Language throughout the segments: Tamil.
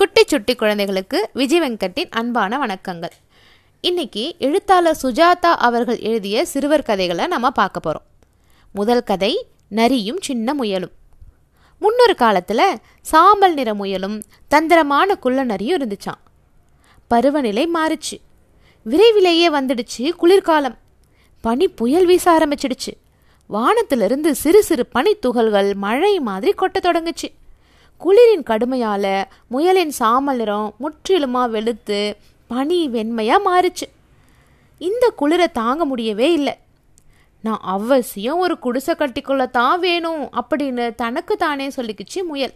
குட்டி சுட்டி குழந்தைகளுக்கு விஜய் வெங்கட்டின் அன்பான வணக்கங்கள். இன்னைக்கு எழுத்தாளர் சுஜாதா அவர்கள் எழுதிய சிறுவர் கதைகளை நம்ம பார்க்க போகிறோம் முதல் கதை நரியும் சின்ன முயலும். முன்னொரு காலத்தில் சாம்பல் நிற முயலும் தந்திரமான குள்ள நரியும் இருந்துச்சான் பருவநிலை மாறுச்சு. விரைவிலேயே வந்துடுச்சு குளிர்காலம். பனி புயல் வீச ஆரம்பிச்சிடுச்சு. வானத்திலிருந்து சிறு சிறு பனித்துகள்கள் மழை மாதிரி கொட்ட தொடங்குச்சு. குளிரின் கடுமையால் முயலின் சாமல் நிறம் முற்றிலுமாக வெளுத்து பனி வெண்மையாக மாறுச்சு. இந்த குளிரை தாங்க முடியவே இல்லை. நான் அவசியம் ஒரு குடிசை கட்டிக்கொள்ளத்தான் வேணும் அப்படின்னு தனக்கு தானே சொல்லிக்கிச்சு முயல்.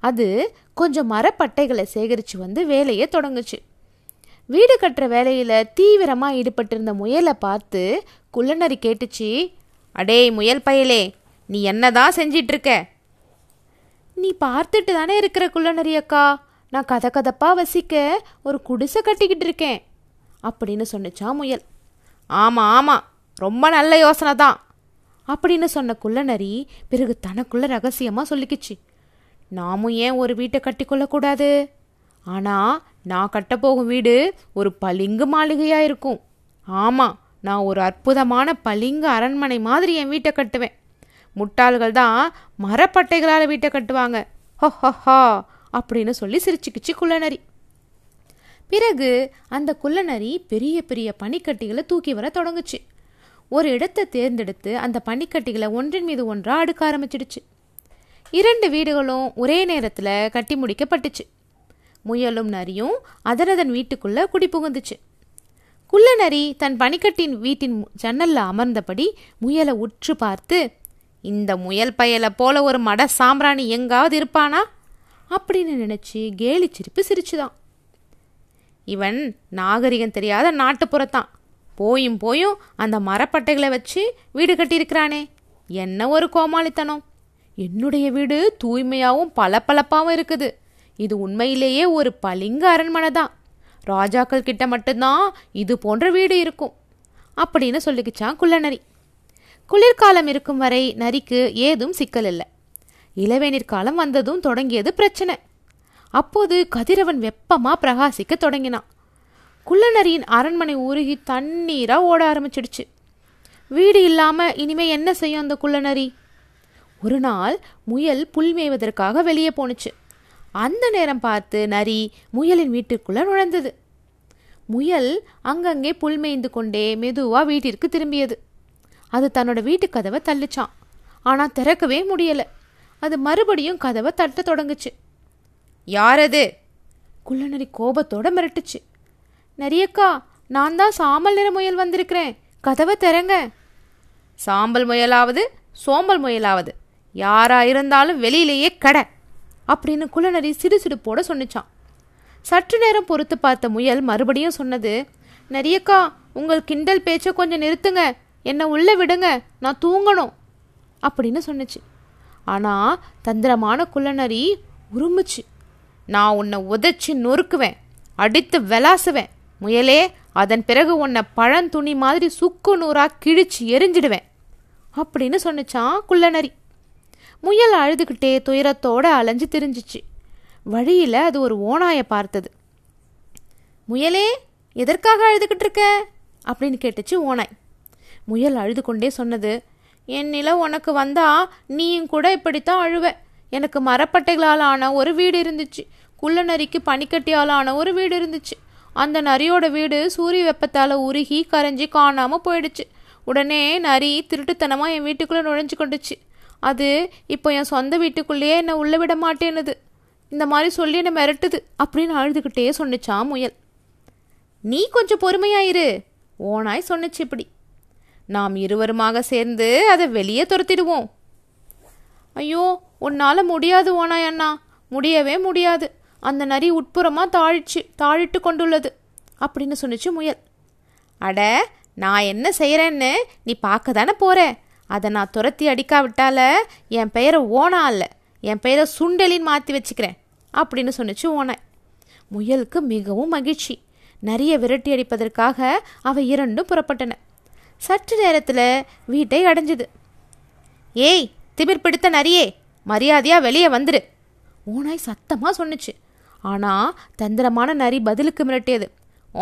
அது கொஞ்சம் மரப்பட்டைகளை சேகரித்து வந்து வேலையை தொடங்குச்சு. வீடு கட்டுற வேலையில் தீவிரமாக ஈடுபட்டிருந்த முயலை பார்த்து குள்ளநரி கேட்டுச்சு அடேய் முயல் பயலே நீ என்னதான் செஞ்சிட்ருக்க நீ பார்த்துட்டு தானே இருக்கிற குள்ளநரி அக்கா? நான் கதை கதப்பாக வசிக்க ஒரு குடிசை கட்டிக்கிட்டு இருக்கேன் அப்படின்னு சொன்னிச்சா முயல். ஆமாம் ஆமாம் ரொம்ப நல்ல யோசனை தான் அப்படின்னு சொன்ன குள்ளநரி பிறகு தனக்குள்ள ரகசியமாக சொல்லிக்கிச்சு. நாமும் ஏன் ஒரு வீட்டை கட்டிக்கொள்ளக்கூடாது ஆனால் நான் கட்டப்போகும் வீடு ஒரு பளிங்கு மாளிகையாக இருக்கும். ஆமாம் நான் ஒரு அற்புதமான பளிங்கு அரண்மனை மாதிரி என் வீட்டை கட்டுவேன். முட்டாள்கள் தான் மரப்பட்டைகளால் வீட்டை கட்டுவாங்க. ஹோ ஹோ அப்படின்னு சொல்லி சிரிச்சுக்கிச்சு குள்ளநரி. பிறகு அந்த குள்ளநரி பெரிய பெரிய பனிக்கட்டிகளை தூக்கி வர தொடங்குச்சு. ஒரு இடத்தை தேர்ந்தெடுத்து அந்த பனிக்கட்டிகளை ஒன்றின் மீது ஒன்றாக அடுக்க ஆரம்பிச்சிடுச்சு. இரண்டு வீடுகளும் ஒரே நேரத்தில் கட்டி முடிக்கப்பட்டுச்சு. முயலும் நரியும் அதனதன் வீட்டுக்குள்ளே குடி புகுந்துச்சு. குள்ள நரி தன் பனிக்கட்டின் வீட்டின் ஜன்னலில் அமர்ந்தபடி முயலை உற்று பார்த்து இந்த முயல் பயலை போல ஒரு மட சாம்பிராணி எங்காவது இருப்பானா? அப்படின்னு நினச்சி கேலி சிரிப்பு சிரிச்சுதான். இவன் நாகரிகம் தெரியாத நாட்டுப்புறத்தான். போயும் போயும் அந்த மரப்பட்டைகளை வச்சு வீடு கட்டியிருக்கிறானே. என்ன ஒரு கோமாளித்தனம். என்னுடைய வீடு தூய்மையாகவும் பளபளப்பாகவும் இருக்குது. இது உண்மையிலேயே ஒரு பளிங்க அரண்மனை தான் ராஜாக்கள் கிட்ட மட்டும்தான் இது போன்ற வீடு இருக்கும். அப்படின்னு சொல்லிக்கிச்சான் குள்ளநரி. குளிர்காலம் இருக்கும் வரை நரிக்கு ஏதும் சிக்கல் இல்லை. இளவேநீர் காலம் வந்ததும் தொடங்கியது பிரச்சனை. அப்போது கதிரவன் வெப்பமாக பிரகாசிக்க தொடங்கினான். குள்ளநரியின் அரண்மனை உருகி தண்ணீராக ஓட ஆரம்பிச்சிடுச்சு. வீடு இல்லாமல் இனிமே என்ன செய்யும் அந்த குள்ளநரி? ஒரு நாள் முயல் புல் மேய்வதற்காக வெளியே போணுச்சு. அந்த நேரம் பார்த்து நரி முயலின் வீட்டுக்குள்ளே நுழைந்தது. முயல் அங்கங்கே புல் மேய்ந்து கொண்டே மெதுவாக வீட்டிற்கு திரும்பியது. அது தன்னோட வீட்டு கதவை தள்ளிச்சான் ஆனால் திறக்கவே முடியலை. அது மறுபடியும் கதவை தட்ட தொடங்குச்சு. யார் அது? குள்ளநரி கோபத்தோட மிரட்டுச்சு. நரியக்கா நான் தான் சாம்பல் நிற முயல் வந்திருக்கிறேன். கதவை திறங்க. சாம்பல் முயலாவது சோம்பல் முயலாவது. யாரா இருந்தாலும் வெளியிலேயே கடை. அப்படின்னு குள்ளநரி சிடுசிடுப்போட சொன்னிச்சான் சற்று நேரம் பொறுத்து பார்த்த முயல் மறுபடியும் சொன்னது நரியக்கா உங்கள் கிண்டல் பேச்சை கொஞ்சம் நிறுத்துங்க. என்னை உள்ளே விடுங்க நான் தூங்கணும் அப்படின்னு சொன்னுச்சு. ஆனால் தந்திரமான குள்ளநரி உருமுச்சு. நான் உன்னை உதைச்சி நொறுக்குவேன் அடித்து விளாசுவேன். முயலே அதன் பிறகு உன்னை பழந்துணி மாதிரி சுக்கு நூறாக கிழிச்சு எரிஞ்சிடுவேன் அப்படின்னு சொன்னிச்சான் குள்ளநரி. முயல் அழுதுகிட்டே துயரத்தோடு அலைஞ்சு திரிஞ்சிச்சு. வழியில் அது ஒரு ஓனாயை பார்த்தது. முயலே எதற்காக அழுதுகிட்டு இருக்க? அப்படின்னு கேட்டுச்சு ஓனாய் முயல் அழுது கொண்டே சொன்னது என் நில உனக்கு வந்தா நீயும் கூட இப்படித்தான் அழுவ. எனக்கு மரப்பட்டைகளால் ஆன ஒரு வீடு இருந்துச்சு. குள்ள நரிக்கு பனிக்கட்டியால் ஆன ஒரு வீடு இருந்துச்சு. அந்த நரியோட வீடு சூரிய வெப்பத்தால் உருகி கரைஞ்சி காணாமல் போயிடுச்சு. உடனே நரி திருட்டுத்தனமாக என் வீட்டுக்குள்ளே நுழைஞ்சு கொண்டுச்சு. அது இப்போ என் சொந்த வீட்டுக்குள்ளேயே என்னை உள்ள விட மாட்டேனுது இந்த மாதிரி சொல்லி என்னை மிரட்டுது அப்படின்னு அழுதுகிட்டே சொன்னிச்சான் முயல். நீ கொஞ்சம் பொறுமையாயிரு. ஓனாய் சொன்னிச்சு இப்படி. நாம் இருவருமாக சேர்ந்து அதை வெளியே துரத்திடுவோம். ஐயோ உன்னால் முடியாது ஓனாய் அண்ணா. முடியவே முடியாது. அந்த நரி உட்புறமாக தாழிச்சு தாழிட்டு கொண்டுள்ளது அப்படின்னு சொன்னிச்சு முயல். அட நான் என்ன செய்கிறேன்னு நீ பார்க்க தானே போகிற அதை நான் துரத்தி அடிக்காவிட்டால என் பெயரை ஓனா அல்ல. என் பெயரை சுண்டலின்னு மாற்றி வச்சுக்கிறேன் அப்படின்னு சொன்னிச்சு ஓனாய். முயலுக்கு மிகவும் மகிழ்ச்சி. நிறைய விரட்டி அடிப்பதற்காக அவை இரண்டும் புறப்பட்டன. சற்று நேரத்தில் வீட்டை அடைஞ்சுது. ஏய் திமிர் பிடித்த நரியே மரியாதையாக வெளியே வந்துரு. ஓனாய் சத்தமாக சொன்னுச்சு. ஆனால் தந்திரமான நரி பதிலுக்கு மிரட்டியது.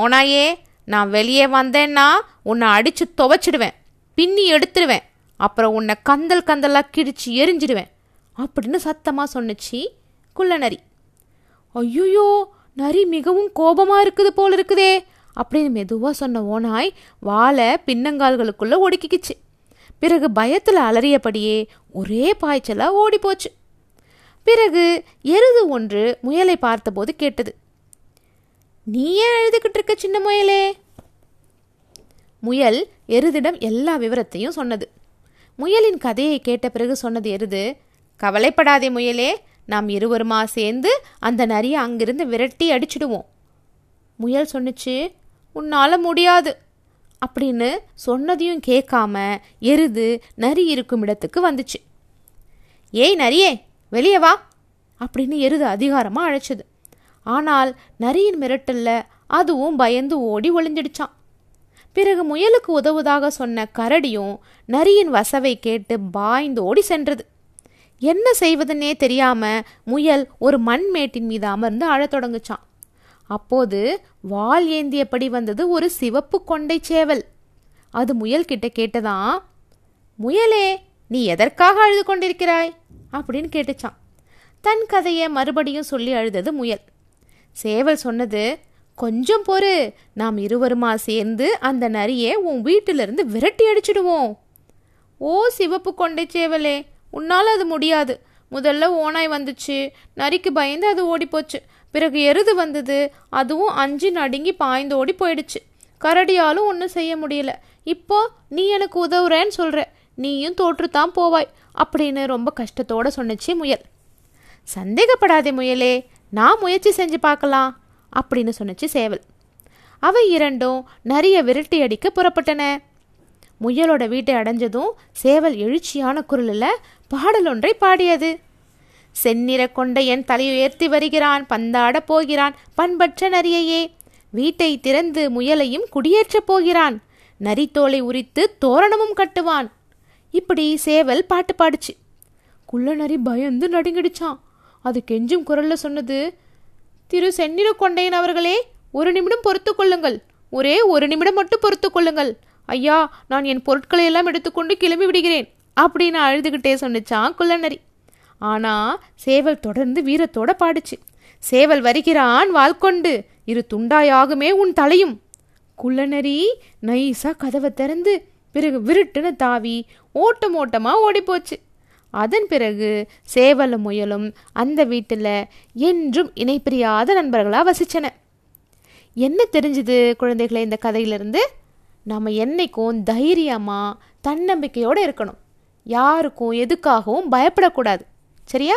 ஓனாயே நான் வெளியே வந்தேன்னா உன்னை அடித்து துவைச்சிடுவேன் பின்னி எடுத்துடுவேன் அப்புறம் உன்னை கந்தல் கந்தலாக கிடிச்சு எரிஞ்சிடுவேன் அப்படின்னு சத்தமாக சொன்னுச்சு குள்ள நரி. ஐயோ நரி மிகவும் கோபமாக இருக்குது போல இருக்குதே அப்படின்னு மெதுவாக சொன்ன ஓனாய் வாழை பின்னங்கால்களுக்குள்ளே ஒடுக்கிக்கிச்சு. பிறகு பயத்தில் அலறியபடியே ஒரே பாய்ச்சலாக ஓடிப்போச்சு. பிறகு எருது ஒன்று முயலை பார்த்தபோது கேட்டது. நீ ஏன் எழுதுகிட்டு இருக்க சின்ன முயலே? முயல் எருதிடம் எல்லா விவரத்தையும் சொன்னது. முயலின் கதையை கேட்ட பிறகு சொன்னது எருது கவலைப்படாதே முயலே நாம் இருவருமா சேர்ந்து அந்த நரியை அங்கிருந்து விரட்டி அடிச்சிடுவோம். முயல் சொன்னுச்சு உன்னால் முடியாது. அப்படின்னு சொன்னதையும் கேட்காம எருது நரி இருக்கும் இடத்துக்கு வந்துச்சு. ஏய் நரியே வெளியே வா அப்படின்னு எருது அதிகாரமாக அழைச்சது. ஆனால் நரியின் மிரட்டல்ல அதுவும் பயந்து ஓடி ஒளிஞ்சிடுச்சான் பிறகு முயலுக்கு உதவுதாக சொன்ன கரடியும் நரியின் வசவை கேட்டு பாய்ந்து ஓடி சென்றது. என்ன செய்வதுன்னே தெரியாம முயல் ஒரு மண் மேட்டின் மீது அமர்ந்து அழத் தொடங்குச்சான் அப்போது வால் ஏந்தியபடி வந்தது ஒரு சிவப்பு கொண்டை சேவல். அது முயல்கிட்ட கேட்டதாம் முயலே நீ எதற்காக அழுது கொண்டிருக்கிறாய்? அப்படின்னு கேட்டுச்சான். தன் கதையை மறுபடியும் சொல்லி அழுதது முயல். சேவல் சொன்னது கொஞ்சம் பொறு நாம் இருவருமா சேர்ந்து அந்த நரியை உன் வீட்டிலிருந்து விரட்டி அடிச்சிடுவோம். ஓ சிவப்பு கொண்டை சேவலே உன்னால் அது முடியாது. முதல்ல ஓனாய் வந்துச்சு. நரிக்கு பயந்து அது ஓடிப்போச்சு. பிறகு எருது வந்தது. அதுவும் அஞ்சு நடுங்கி பாய்ந்தோடி போயிடுச்சு. கரடியாலும் ஒன்றும் செய்ய முடியல. இப்போ நீ எனக்கு உதவுறேன்னு சொல்கிற நீயும் தோற்றுத்தான் போவாய் அப்படின்னு ரொம்ப கஷ்டத்தோட சொன்னிச்சு முயல். சந்தேகப்படாதே முயலே நான் முயற்சி செஞ்சு பார்க்கலாம் அப்படின்னு சொன்னிச்சு சேவல். அவை இரண்டும் நிறைய விரட்டி அடிக்க புறப்பட்டன. முயலோட வீட்டை அடைஞ்சதும் சேவல் எழுச்சியான குரலில் பாடல் ஒன்றை பாடியது. செந்நிற கொண்ட என் தலையுயர்த்தி வருகிறான் பந்தாடப் போகிறான் பண்பற்ற நரியையே. வீட்டை திறந்து முயலையும் குடியேற்றப் போகிறான். நரித்தோலை உரித்து தோரணமும் கட்டுவான். இப்படி சேவல் பாட்டு பாடுச்சு. குள்ள நரி பயந்து நடுங்கிடுச்சான் அது கெஞ்சும் குரல்ல சொன்னது திரு செந்நிற கொண்டையன் அவர்களே ஒரு நிமிடம் பொறுத்து கொள்ளுங்கள். ஒரே ஒரு நிமிடம் மட்டும் பொறுத்து கொள்ளுங்கள். ஐயா நான் என் பொருட்களை எல்லாம் எடுத்துக்கொண்டு கிளம்பி விடுகிறேன். அப்படின்னு அழுதுகிட்டே சொன்னிச்சான் குள்ளநரி ஆனால் சேவல் தொடர்ந்து வீரத்தோட பாடுச்சு. சேவல் வருகிறான் வால்கொண்டு இரு துண்டாயாகுமே உன் தலையும். குள்ளநரி நைஸா கதவை திறந்து பிறகு விருட்டுன்னு தாவி ஓட்டம் ஓட்டமாக ஓடிப்போச்சு. அதன் பிறகு சேவலும் முயலும் அந்த வீட்டில் என்றும் இணைப்பிரியாத நண்பர்களாக வசிச்சன. என்ன தெரிஞ்சுது குழந்தைகளை இந்த கதையிலிருந்து? நம்ம என்னைக்கும் தைரியமாக தன்னம்பிக்கையோடு இருக்கணும். யாருக்கும் எதுக்காகவும் பயப்படக்கூடாது. சரியா